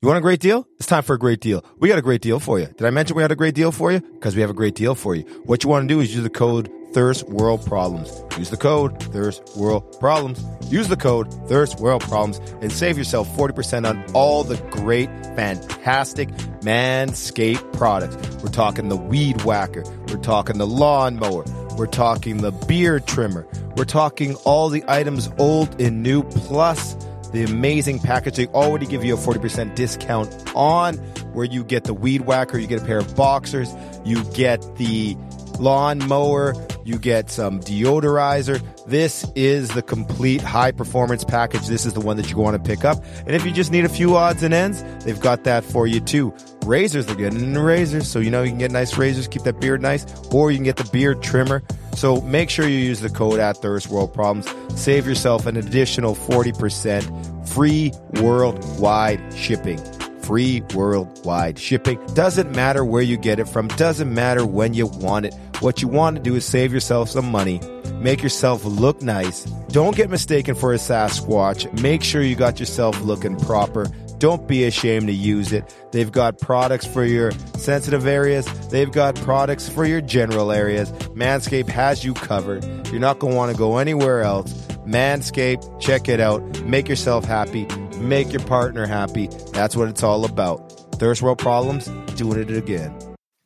You want a great deal? It's time for a great deal. We got a great deal for you. Did I mention we had a great deal for you? Because we have a great deal for you. What you want to do is use the code Thirst World Problems. Use the code Thirst World Problems. Use the code Thirst World Problems and save yourself 40% on all the great, fantastic Manscaped products. We're talking the weed whacker. We're talking the lawnmower. We're talking the beard trimmer. We're talking all the items old and new plus the amazing package. They already give you a 40% discount on where you get the weed whacker, you get a pair of boxers, you get the lawn mower, you get some deodorizer. This is the complete high performance package. This is the one that you want to pick up. And if you just need a few odds and ends, they've got that for you too. Razors, they're getting into razors. So, you know, you can get nice razors, keep that beard nice, or you can get the beard trimmer. So make sure you use the code at Thirst World Problems. Save yourself an additional 40% free worldwide shipping. Free worldwide shipping. Doesn't matter where you get it from. Doesn't matter when you want it. What you want to do is save yourself some money. Make yourself look nice. Don't get mistaken for a Sasquatch. Make sure you got yourself looking proper. Don't be ashamed to use it. They've got products for your sensitive areas. They've got products for your general areas. Manscaped has you covered. You're not going to want to go anywhere else. Manscaped, check it out. Make yourself happy. Make your partner happy. That's what it's all about. Thirst World Problems, doing it again.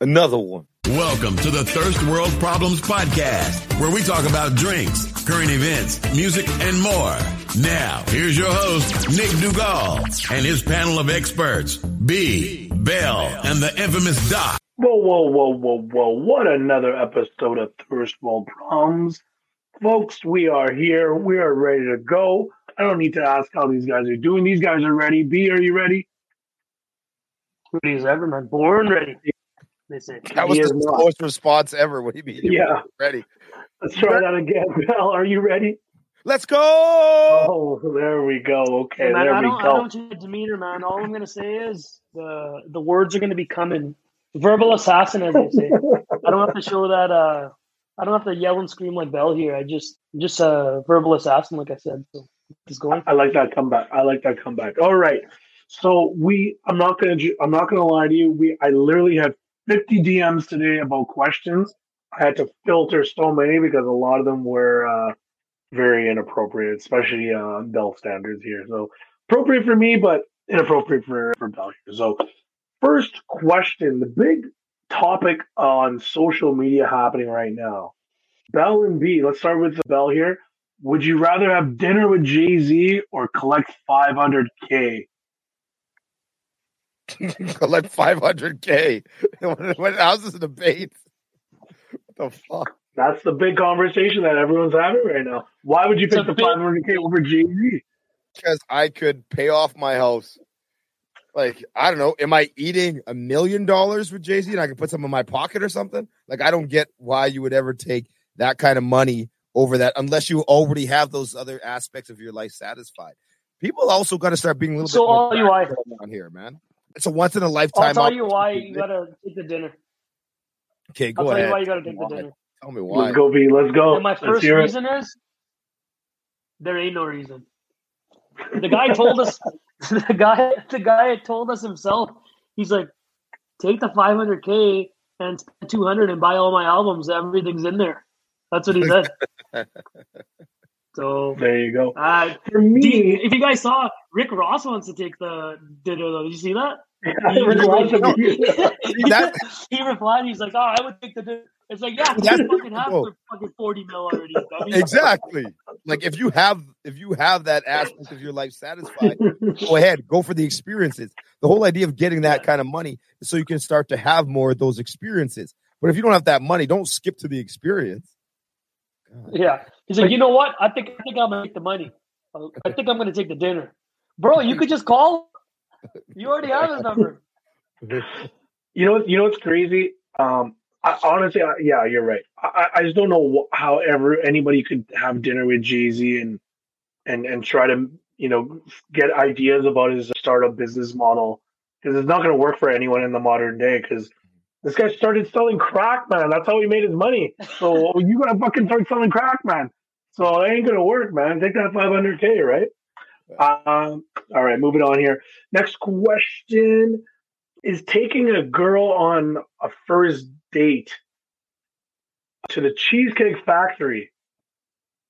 Another one. Welcome to the Thirst World Problems Podcast, where we talk about drinks, current events, music, and more. Now, here's your host, Nick Duggal, and his panel of experts, B, Bell, and the infamous Doc. Whoa, whoa, whoa, whoa, whoa. What another episode of Thirst World Problems. Folks, we are here. We are ready to go. I don't need to ask how these guys are doing. These guys are ready. B, are you ready? Ready as ever, man. Born ready. They say. That was the is not. slowest response ever. What do you mean? Yeah. Ready. Let's try that again. Bell, are you ready? Let's go. Oh, there we go. Okay, Hey, man, there I we don't, I go. don't change demeanor, man. All I'm gonna say is the the words are gonna be coming. Verbal assassin, as they say. I don't have to show that. Uh, I don't have to yell and scream like Bell here. I just just a verbal assassin, like I said. So just going. I like that comeback. I like that comeback. All right. So we, I'm not gonna, I'm not gonna lie to you. We, I literally had 50 DMs today about questions. I had to filter so many because a lot of them were uh, very inappropriate, especially uh, Bell standards here. So appropriate for me, but inappropriate for for Bell here. So first question, the big topic on social media happening right now. Bell and B. Let's start with Bell here. Would you rather have dinner with Jay Z or collect 500k? Collect 500K. What, what, how's this a debate? What the fuck? That's the big conversation that everyone's having right now. Why would you So pick the the big- 500k over Jay Z? Because I could pay off my house. Like, I don't know. Am I eating a million dollars with Jay Z and I can put some in my pocket or something? Like, I don't get why you would ever take that kind of money over that unless you already have those other aspects of your life satisfied. People also got to start being a little So bit more all you why- practical around here, man. It's a once in a I'll lifetime. tell you why you gotta take the dinner. Okay, I'll go tell ahead. you why you gotta take the dinner. Tell me why. Let's go, B. Let's go. And my first reason is there ain't no reason. The guy told us. The guy, the guy told us himself. He's like, take the 500k and spend 200 and buy all my albums. Everything's in there. That's what he said. so, There you go. uh, For do you- me, if you guys saw, Rick Ross wants to take the dinner though. Did you see that? Rick Ross would be- That- he replied, he's like, "Oh, I would take the dinner." It's like, yeah, That's- fucking have Whoa. for fucking forty mil already. dummy. exactly. Like if you have if you have that aspect of your life satisfied, go ahead, go for the experiences. The whole idea of getting that kind of money is so you can start to have more of those experiences. But if you don't have that money, don't skip to the experience. God. Yeah, he's like, you know what? I think I think I'm gonna take the money. I think I'm gonna take the dinner, bro. You could just call. You already have his number. you know, you know what's crazy? Um, I, honestly, I, yeah, you're right. I, I just don't know wh- how ever anybody could have dinner with Jay Z and and and try to you know get ideas about his startup business model because it's not going to work for anyone in the modern day because this guy started selling crack, man. That's how he made his money. So you gotta fucking start selling crack, man. So it ain't gonna work, man. Take that 500k, right? Um, all right, moving on here. Next question is taking a girl on a first date to the Cheesecake Factory.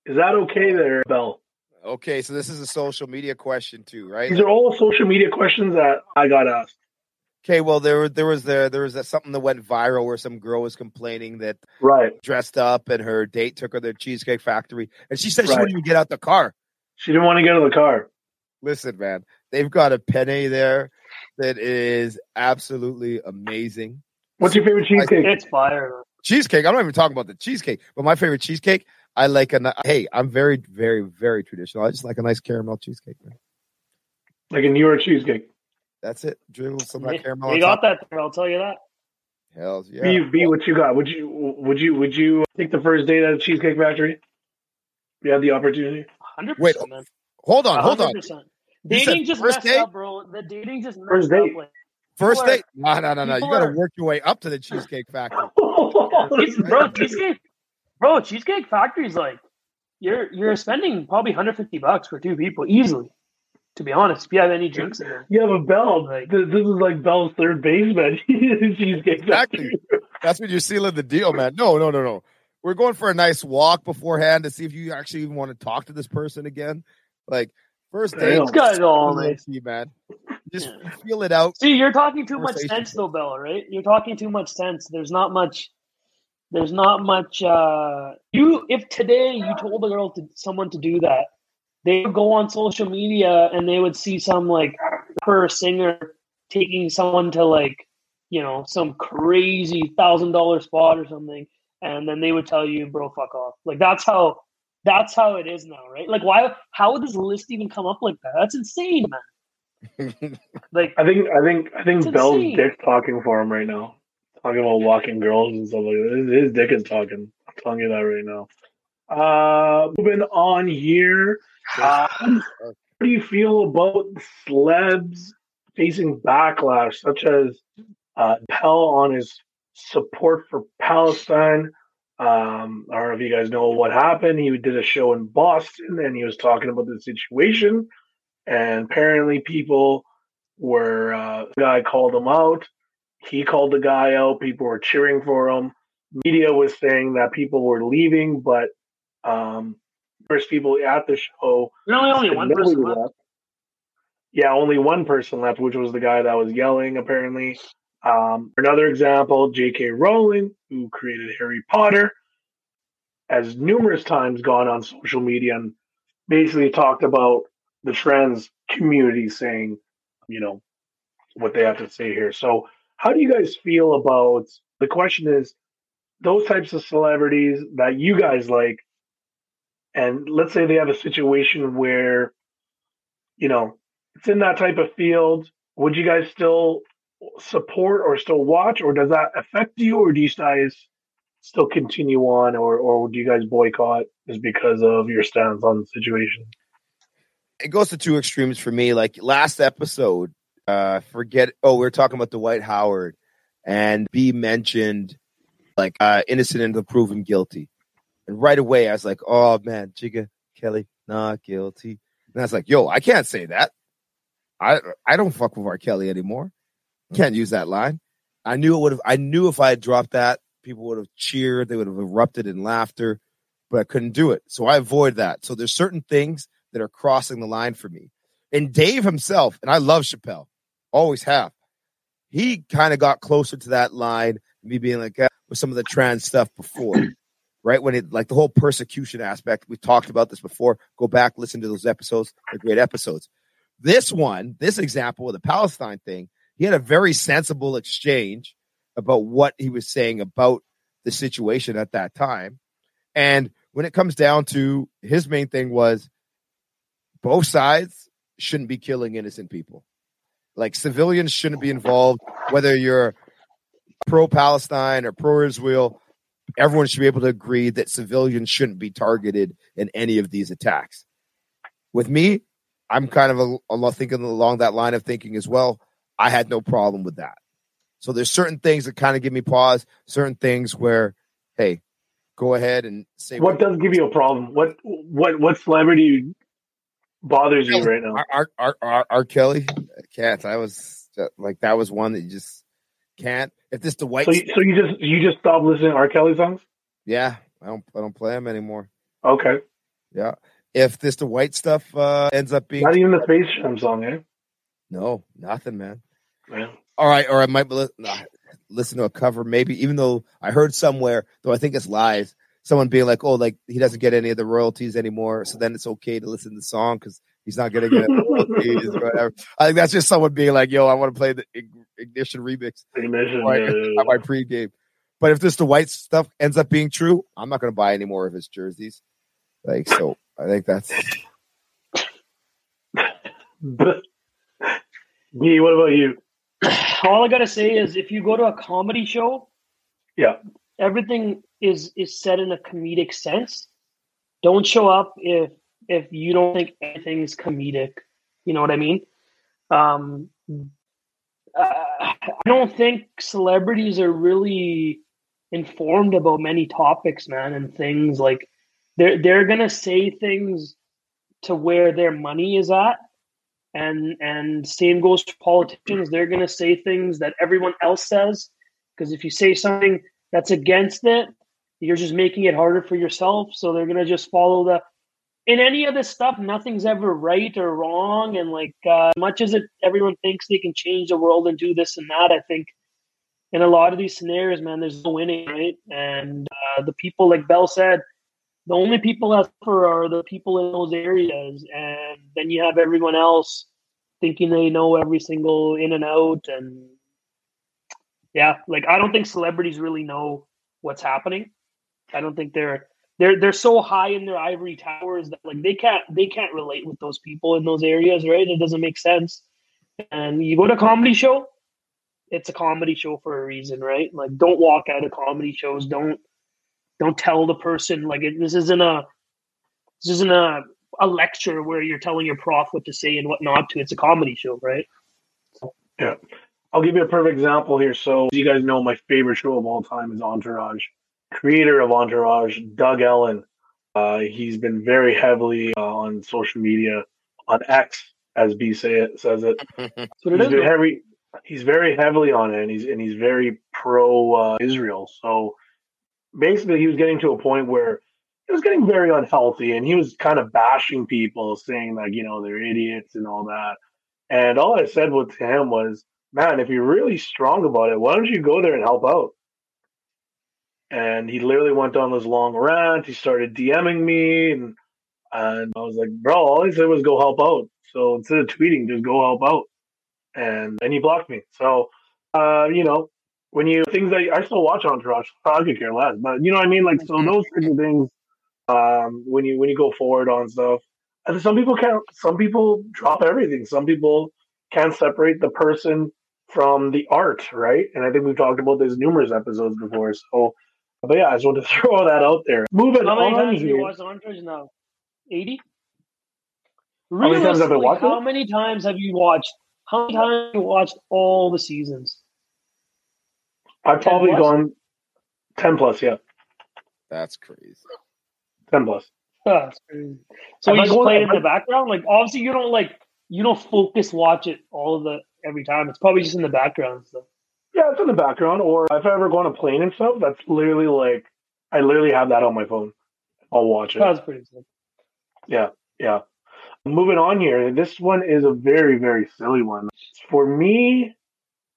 Is that okay there, Bell? Okay, so this is a social media question too, right? These are all social media questions that I got asked. Okay, well there there was there there was that something that went viral where some girl was complaining that Right. dressed up and her date took her to the Cheesecake Factory and she said she Right. wouldn't even get out the car. She didn't want to get in the car. Listen, man, they've got a penne there that is absolutely amazing. What's your favorite cheesecake? It's fire. Cheesecake. I'm not even talking about the cheesecake, but my favorite cheesecake. I like a. Hey, I'm very, very, very traditional. I just like a nice caramel cheesecake, man. Like a New York cheesecake. That's it. Drizzle some of We that caramel. on got that there, I'll tell you that. Hells yeah. B, B, what you got? Would you would you would you take the first date at a Cheesecake Factory? You had the opportunity. 100%, Wait, man. Hold on, hold on. 100%. You said Dating just first messed date? up, bro. The dating just messed First date. up. Like, First People are- date? No, no, no, no. You got to are- work your way up to the Cheesecake Factory. Cheese- bro, cheesecake, bro, cheesecake factory's like you're you're spending probably 150 bucks for two people easily. To be honest, if you have any drinks in there, Yeah, but Bell, Like- th- this is like Bell's third baseman. Cheesecake Factory. Exactly. That's when you're sealing the deal, man. No, no, no, no. We're going for a nice walk beforehand to see if you actually even want to talk to this person again. Like first date, Damn. this guy's all low nice. man. Just feel it out. See, you're talking too much sense, though, Bella. Right? You're talking too much sense. There's not much. There's not much. uh You, if today you told a girl to someone to do that, they would go on social media and they would see some like her singer taking someone to like you know some crazy thousand dollar spot or something, and then they would tell you, "Bro, fuck off." Like that's how. That's how it is now, right? Like, why? How would this list even come up like that? That's insane, man. Like, I think I think I think Bell's insane. dick talking for him right now. Talking about walking girls and stuff like that. His, his dick is talking. I'm telling you that right now. Uh moving on here. Uh, how do you feel about celebs facing backlash, such as uh, Pell on his support for Palestine? Um, I don't know if you guys know what happened. He did a show in Boston and he was talking about the situation. And apparently, people were, uh, the guy called him out. He called the guy out. People were cheering for him. Media was saying that people were leaving, but um, first people at the show really only one person left. left. Yeah, only one person left, which was the guy that was yelling, apparently. Um, another example, J.K. Rowling, who created Harry Potter, has numerous times gone on social media and basically talked about the trans community saying, you know, what they have to say here. So, how do you guys feel about the question is those types of celebrities that you guys like, and let's say they have a situation where, you know, it's in that type of field, would you guys still support or still watch, or does that affect you, or do you guys still continue on, or or do you guys boycott just because of your stance on the situation? It goes to two extremes for me. Like last episode, uh, forget. Oh, we are talking about Dwight Howard, and B mentioned like uh, innocent until proven guilty, and right away I was like, oh man, Chica Kelly not guilty, and I was like, yo, I can't say that. I I don't fuck with R. Kelly anymore. Can't use that line. I knew it would have. I knew if I had dropped that, people would have cheered. They would have erupted in laughter, but I couldn't do it. So I avoid that. So there's certain things that are crossing the line for me. And Dave himself, and I love Chappelle, always have. He kind of got closer to that line, me being like uh, with some of the trans stuff before, right? When it like the whole persecution aspect, we talked about this before. Go back, listen to those episodes. They're great episodes. This one, this example of the Palestine thing, he had a very sensible exchange about what he was saying about the situation at that time. And when it comes down to his main thing was both sides shouldn't be killing innocent people. Like civilians shouldn't be involved, whether you're pro Palestine or pro Israel. Everyone should be able to agree that civilians shouldn't be targeted in any of these attacks. With me, I'm kind of a, thinking along that line of thinking as well. I had no problem with that. So there's certain things that kind of give me pause, certain things where, hey, go ahead and say What does give you a problem? What what what celebrity bothers you right now? R. R. R. R. Kelly can't. I was uh, like that was one that you just can't. If this the white, So you, so you just you just stopped listening to R. Kelly songs? yeah, I don't I don't play them anymore. Okay, Yeah, if this the white stuff uh, ends up being not even the Space Jam song, eh? no nothing, man. Yeah. All right, or I might li- nah, listen to a cover, maybe. Even though I heard somewhere, though I think it's lies, someone being like, "Oh, like he doesn't get any of the royalties anymore," so then it's okay to listen to the song because he's not going to get royalties or whatever. I think that's just someone being like, "Yo, I want to play the Ignition remix Ignition, Right. yeah, yeah, yeah. at my pregame." But if this the white stuff ends up being true, I'm not going to buy any more of his jerseys. Like, so I think that's B, what about you? All I gotta say is, if you go to a comedy show, Yeah. everything is is said in a comedic sense. Don't show up if if you don't think anything's comedic. You know what I mean? Um, uh, I don't think celebrities are really informed about many topics, man, and things like they're they're gonna say things to where their money is at, and and same goes for politicians. They're gonna say things that everyone else says because if you say something that's against it, you're just making it harder for yourself. So they're gonna just follow the. In any of this stuff, nothing's ever right or wrong, and like uh, much as it, everyone thinks they can change the world and do this and that, I think in a lot of these scenarios, man, there's no winning, right? And uh, the people, like Bell said, the only people that suffer are the people in those areas, and then you have everyone else thinking they know every single in and out, and yeah, like I don't think celebrities really know what's happening. I don't think they're they're they're so high in their ivory towers that like they can't they can't relate with those people in those areas, right? It doesn't make sense. And you go to a comedy show, it's a comedy show for a reason, right? Like don't walk out of comedy shows. Don't don't tell the person like it, this isn't a this isn't a a lecture where you're telling your prof what to say and what not to. It's a comedy show, right? Yeah. I'll give you a perfect example here. So, you guys know my favorite show of all time is Entourage. Creator of Entourage, Doug Ellin. Uh, he's been very heavily uh, on social media, on X, as B say it, says it. That's what it He's very heavy. He's very heavily on it, and he's and he's very pro uh, Israel. So basically, he was getting to a point where he was getting very unhealthy, and he was kind of bashing people, saying like you know they're idiots and all that. And all I said with to him was, "Man, if you're really strong about it, why don't you go there and help out?" And he literally went on this long rant. He started DMing me, and and I was like, "Bro, all he said was go help out." So instead of tweeting, just go help out and and he blocked me. So, uh, you know, when you things that I still watch Entourage, I could care less, but you know what I mean. Like so, those kinds of things. Um, when you when you go forward on stuff, and some people can't. Some people drop everything. Some people can't separate the person from the art, right? And I think we've talked about this numerous episodes before. So, but yeah, I just want to throw that out there. Moving How many on times have you here. watched Entourage now? Eighty. many times have I watched how it? many times have you watched? How many times have you watched all the seasons? I've 10 probably plus? gone ten plus. Yeah, that's crazy. ten plus. Oh, that's crazy. So Am you I just going- play it in I- the background. Like obviously, you don't like you don't focus watch it all the every time. It's probably just in the background and stuff. Yeah, it's in the background. Or if I ever go on a plane and stuff, that's literally like I literally have that on my phone. I'll watch it. That's pretty sick. Yeah, yeah. Moving on here. This one is a very, very silly one. For me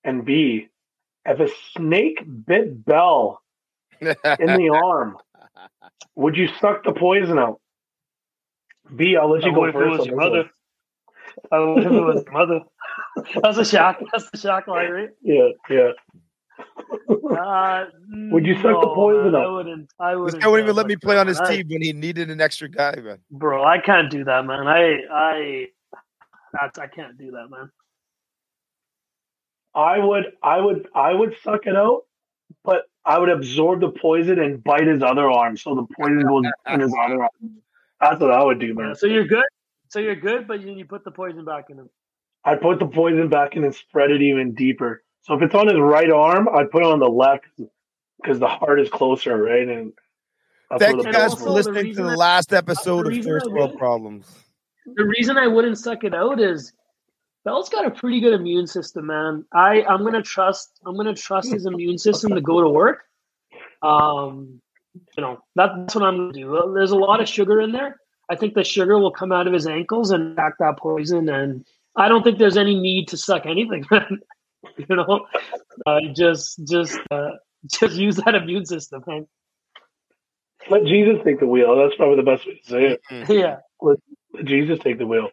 and B, if a snake bit Bell in the arm, would you suck the poison out? B, I'll let you I go would if it was your mother. I would if it was your mother. That's a shock. That's the shock line, right? Yeah, yeah. Uh, Would you suck the poison man, I out? wouldn't. I wouldn't. guy wouldn't even let that, me play on his. I- team when he needed an extra guy, man. bro. I can't do that, man. I, I, that's, I can't do that, man. I would, I would, I would suck it out, but I would absorb the poison and bite his other arm, so the poison goes in his other arm. That's what I would do, man. Yeah, so you're good. So you're good, but you, you put the poison back in him. I'd put the poison back in and spread it even deeper. So if it's on his right arm, I'd put it on the left because the heart is closer, right? And that's Thank you guys for also, the listening to the I- last episode the of Thirst I World Problems. the reason I wouldn't suck it out is Bell's got a pretty good immune system, man. I I'm gonna trust I'm gonna trust his immune system to go to work. Um, you know that's what I'm gonna do. There's a lot of sugar in there. I think the sugar will come out of his ankles and act that poison, and I don't think there's any need to suck anything. you know, uh, just just uh, just use that immune system, man. Let Jesus take the wheel. That's probably the best way to say it. Mm-hmm. Yeah. Let, let Jesus take the wheel.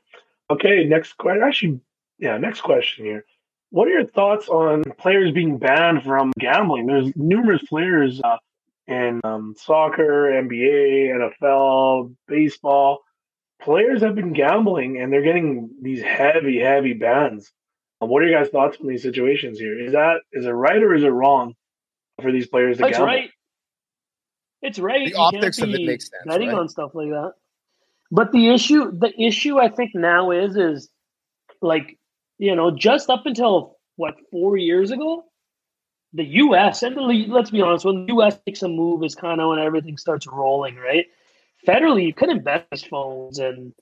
Okay, next question. Actually, yeah, next question here. What are your thoughts on players being banned from gambling? There's numerous players uh, in um, soccer, NBA, NFL, baseball. Players have been gambling and they're getting these heavy, heavy bans. Um, what are your guys' thoughts on these situations here? Is that is it right or is it wrong for these players to That's gamble? right. It's right. The You can't optics of it makes sense, Betting right? on stuff like that. But the issue, the issue, I think now is, is like you know, just up until what four years ago, the U.S. and the. Let's be honest, when the U.S. makes a move, is kind of when everything starts rolling, right? Federally, you couldn't bet with phones, and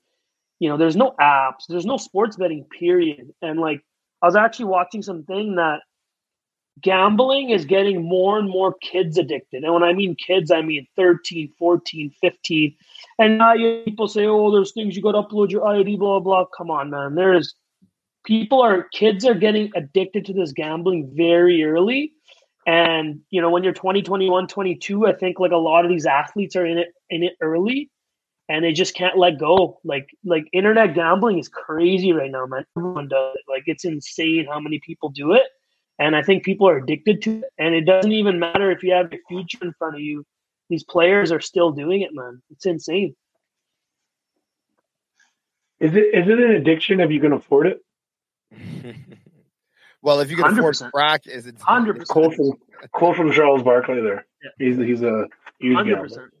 you know, there's no apps, there's no sports betting, period. And like, I was actually watching something that gambling is getting more and more kids addicted. And when I mean kids, I mean 13, 14, 15. And now people say, oh, there's things you got to upload your ID, blah, blah. Come on, man. There's people are, kids are getting addicted to this gambling very early. And, you know, when you're 20, 21, 22, I think like a lot of these athletes are in it, in it early and they just can't let go. Like, like internet gambling is crazy right now, man. Everyone does it. Like, it's insane how many people do it. And I think people are addicted to it. And it doesn't even matter if you have your future in front of you. These players are still doing it, man. It's insane. Is it is it an addiction if you can afford it? well, if you can afford 100%. crack, is it 100%. Quote from quote from Charles Barkley there. Yeah. He's he's a huge Hundred gambler. percent.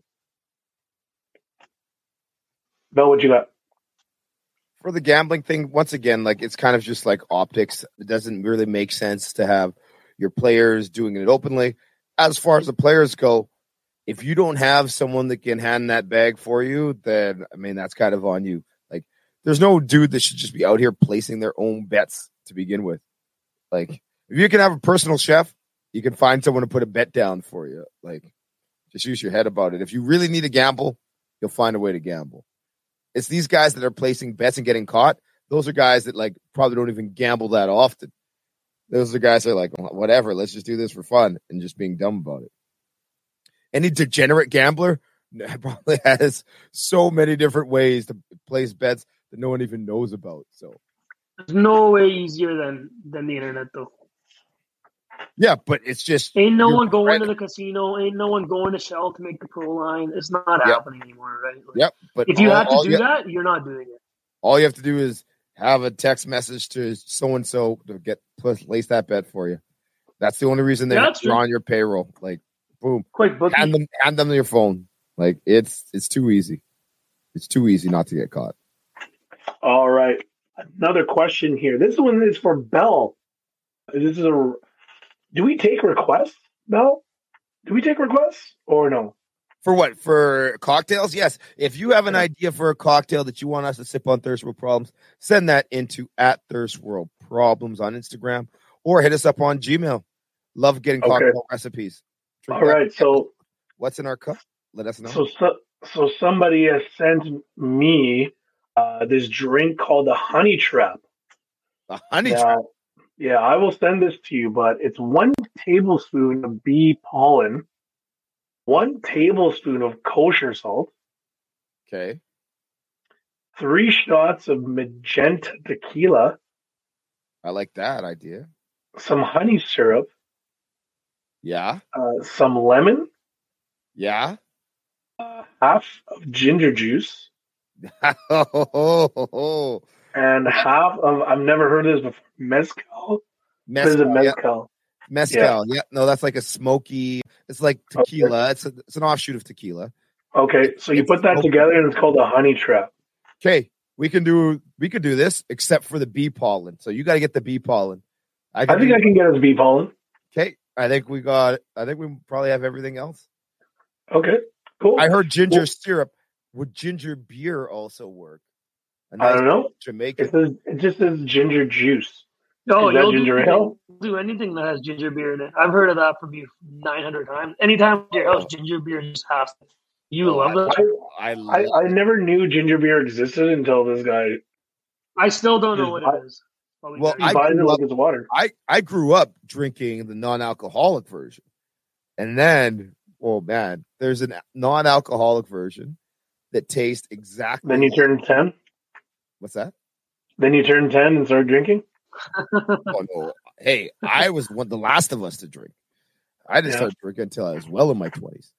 Bell, what you got? for the gambling thing, once again, like it's kind of just like optics. It doesn't really make sense to have your players doing it openly. As far as the players go, if you don't have someone that can hand that bag for you, then I mean that's kind of on you. Like there's no dude that should just be out here placing their own bets to begin with. Like if you can have a personal chef, you can find someone to put a bet down for you. Like just use your head about it. If you really need to gamble, you'll find a way to gamble. It's these guys that are placing bets and getting caught. Those are guys that like probably don't even gamble that often. Those are guys that are like, whatever, let's just do this for fun and just being dumb about it. Any degenerate gambler probably has so many different ways to place bets that no one even knows about. So There's no way easier than than the internet though. yeah, but it's just Ain't no one going correct. to the casino. Ain't no one going to Shell to make the pro line. It's not Yep. happening anymore, right? Like, yep. But If you all- have to do you- that, you're not doing it. all you have to do is have a text message to so and so to get place that bet for you. That's the only reason they're that's on your payroll. Like, boom, Quick bookie. hand them hand them your phone. Like it's it's too easy. It's too easy not to get caught. All right. Another question here. This one is for Bell. This is a. Do we take requests, Bell? Do we take requests or no? For what? For cocktails? Yes. If you have an idea for a cocktail that you want us to sip on Thirst World Problems, send that into at Thirst World Problems on Instagram or hit us up on Gmail. Love getting Okay. cocktail recipes. Drink All right. So What's in our cup? Let us know. so so, so somebody has sent me uh, this drink called the Honey Trap. the honey Now, trap. yeah, I will send this to you, but it's one tablespoon of bee pollen, one tablespoon of kosher salt, Okay. three shots of magenta tequila, I like that idea. some honey syrup, Yeah. uh, some lemon, Yeah. uh, half of ginger juice. and half of I've never heard of this before mezcal. Is it? Yeah. Mezcal. Mezcal. Yeah. No, that's like a smoky. It's like tequila. It's a, it's an offshoot of tequila. Okay, so you It's put that smoky. together, and it's called a honey trap. Okay, we can do we could do this except for the bee pollen. So you got to get the bee pollen. I think I can get us bee pollen. Okay, I think we got. I think we probably have everything else. Okay, cool. I heard ginger Well- syrup. Would ginger beer also work? I don't know. Jamaica. It says it just says ginger juice. No, Is you'll ginger do, ale? do anything that has ginger beer in it. I've heard of that from you 900 times. Anytime at your house, oh, oh. ginger beer just has to. You Oh, love it. I I, love I never knew ginger beer existed until this guy I still don't know what buy- it is. I'll Well, I buys it grew up- it's water. I, I grew up drinking the non-alcoholic version. And then, oh man, there's a non-alcoholic version that taste exactly Then you like- turn ten. what's that? Then you turn ten and start drinking. Oh no. Hey, I was one the last of us to drink. I didn't Yeah. start drinking until I was well in my twenties.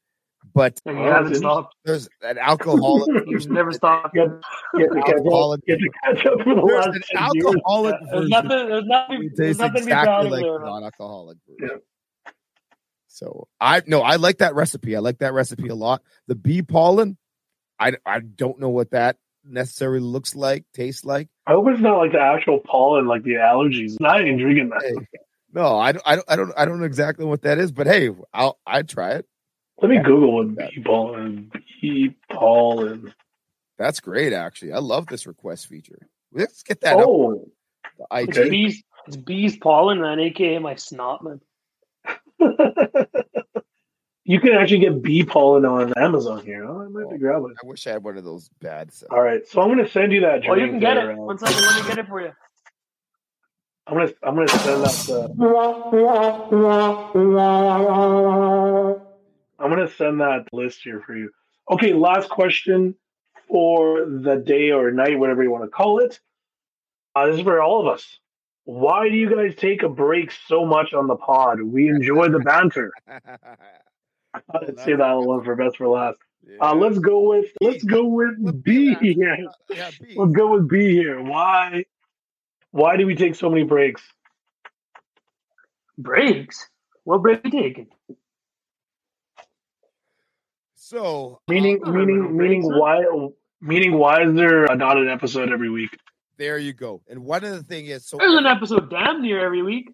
But and you haven't stopped. there's an alcoholic You've never stopped. You have to catch up. Alcoholic- You to catch up for the there's last an 10 years. alcoholic There's nothing. There's nothing. There's nothing to be exactly like there. non-alcoholic version. So I no, I like that recipe. I like that recipe a lot. The bee pollen, I I don't know what that necessarily looks like, tastes like. I hope it's not like the actual pollen, like the allergies. Not even drinking that. Hey, no, I don't, I don't, I don't, I don't know exactly what that is, but hey, I'll, I'd try it. Let me Google what bee pollen. Bee pollen. That's great, actually. I love this request feature. Let's get that up. Oh, The It's bees. It's bees pollen, man, aka my snot, man. you can actually get bee pollen on Amazon here. Oh, I might have to grab it. I wish I had one of those bad. So. All right, so I'm gonna send you that. Oh, you can get it. One second, let me get it for you. I'm gonna I'm gonna send that. Uh, I'm gonna send that list here for you. Okay, last question for the day or night, whatever you want to call it. Uh, this is for all of us. Why do you guys take a break so much on the pod? We enjoy the banter. I'd say that one for best for last. Uh, let's go with let's go with B here. Yeah, B. Let's go with B here. Why why do we take so many breaks? Breaks. What break are you taking? So, Meaning uh, meaning meaning breaks, huh? why meaning why is there not an episode every week? there you go. And one of the thing is, so There's an episode damn near every week.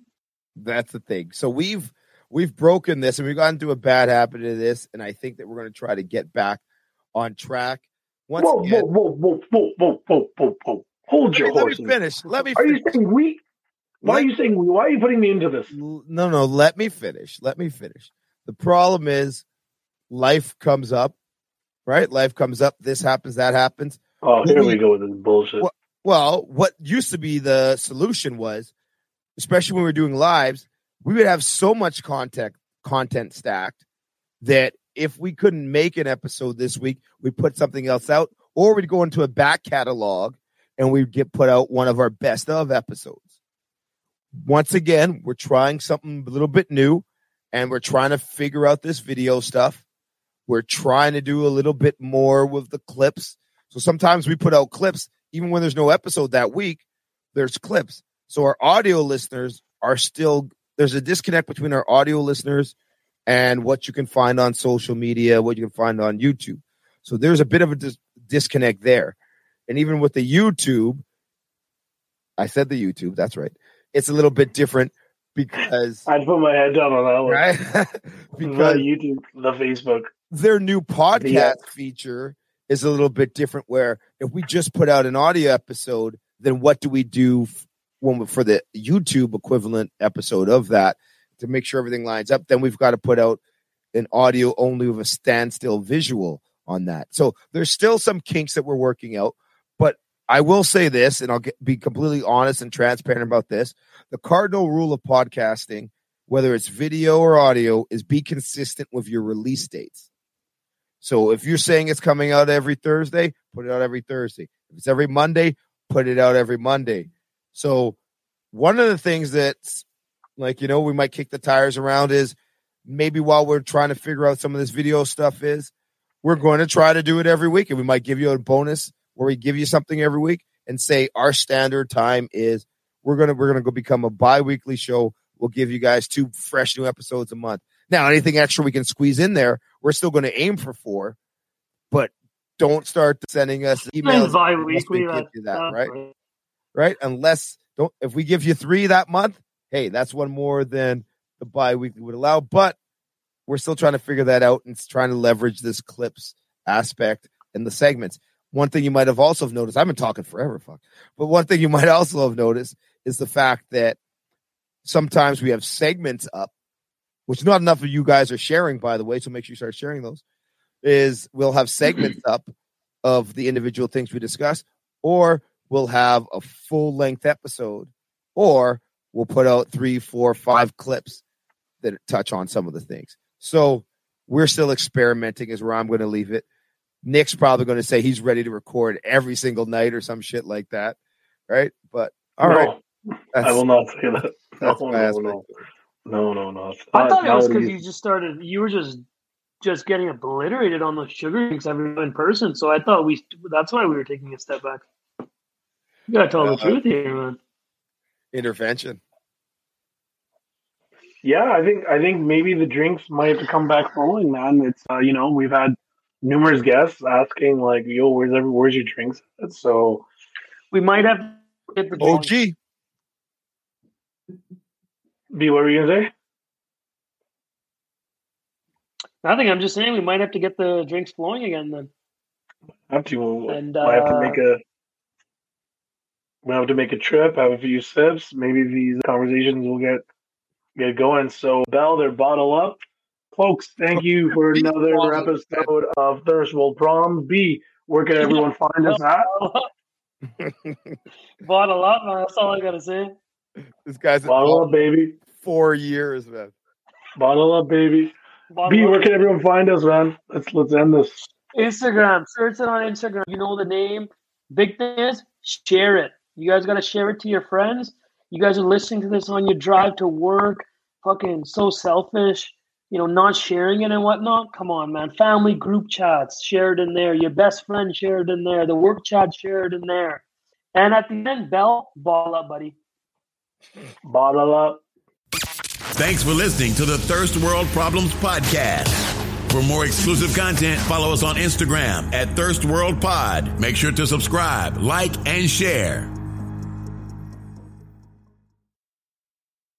That's the thing. So we've we've broken this and we've gotten through a bad habit of this, and I think that we're going to try to get back on track. Once whoa, again, whoa, whoa, whoa, whoa, whoa, whoa, whoa! Hold let your me, horses. Let me finish. Let me. Are you saying we? Why let, are you saying we? Why are you putting me into this? No, no. Let me finish. Let me finish. The problem is, life comes up, right? Life comes up. This happens. That happens. Oh, here we, we go with this bullshit. Well, well, what used to be the solution was, especially when we were doing lives, we would have so much content content stacked that if we couldn't make an episode this week, we'd put something else out, or we'd go into a back catalog and we'd get put out one of our best of episodes. Once again, we're trying something a little bit new and we're trying to figure out this video stuff. We're trying to do a little bit more with the clips. So sometimes we put out clips even when there's no episode that week, there's clips. So our audio listeners are still there's a disconnect between our audio listeners and what you can find on social media, what you can find on YouTube. So there's a bit of a dis- disconnect there. And even with the YouTube, I said the YouTube, that's right. It's a little bit different because I'd put my head down on that one. right? the because YouTube, the Facebook. their new podcast Yeah. feature is a little bit different where if we just put out an audio episode then what do we do f- when we, for the youtube equivalent episode of that to make sure everything lines up then we've got to put out an audio only with a standstill visual on that so there's still some kinks that we're working out but i will say this and i'll get, be completely honest and transparent about this the cardinal rule of podcasting whether it's video or audio is be consistent with your release dates so if you're saying it's coming out every Thursday, put it out every Thursday. If it's every Monday, put it out every Monday. So one of the things that's like, you know, we might kick the tires around is maybe while we're trying to figure out some of this video stuff is we're going to try to do it every week and we might give you a bonus where we give you something every week and say our standard time is we're going to we're to go become a bi-weekly show. We'll give you guys two fresh new episodes a month. Now, anything extra we can squeeze in there, we're still going to aim for four, but don't start sending us emails Bi-weekly, you that, uh, right? Right? Unless don't if we give you three that month, hey, that's one more than the bi-weekly would allow. But we're still trying to figure that out and trying to leverage this clips aspect and the segments. one thing you might have also noticed, I've been talking forever, fuck. But one thing you might also have noticed is the fact that sometimes we have segments up, which not enough of you guys are sharing, by the way. So make sure you start sharing those. Is we'll have segments up of the individual things we discuss, or we'll have a full length episode, or we'll put out three, four, five clips that touch on some of the things. So we're still experimenting, is where I'm going to leave it. Nick's probably going to say he's ready to record every single night or some shit like that, right? But all no, right, I will not say that. No, that's my no, aspect. no, no, no, no. I thought it was because you just started. You were just just getting obliterated on those sugar drinks every in person. So I thought we. That's why we were taking a step back. You gotta tell Uh, the truth here, man. intervention. Yeah, I think I think maybe the drinks might have to come back flowing, man. It's uh, you know we've had numerous guests asking like, "Yo, where's every where's your drinks?" at? So We might have to get the OG. B, what were you gonna say? Nothing. I'm just saying we might have to get the drinks flowing again. Then have to And, might have to uh, make a we have to make a trip, have a few sips. Maybe these conversations will get get going. So Bell, they're bottle up. Folks, thank you for another episode of Thirst World Problems. B, where can everyone find us at? bottle up. Man. That's all I gotta say. This guy's Bottle up, baby. four years, man. Bottle up, baby. Bottle B, up. where can everyone find us, man? Let's let's end this. Instagram. Search it on Instagram. You know the name. Big thing is share it. You guys got to share it to your friends. You guys are listening to this on your drive to work. Fucking so selfish. You know, not sharing it and whatnot. Come on, man. Family group chats, share it in there. Your best friend, share it in there. The work chat, share it in there. And at the end, Bell, ball up, buddy. Bottle up. Thanks for listening to the Thirst World Problems Podcast. For more exclusive content, follow us on Instagram at Thirst World Pod. Make sure to subscribe, like, and share.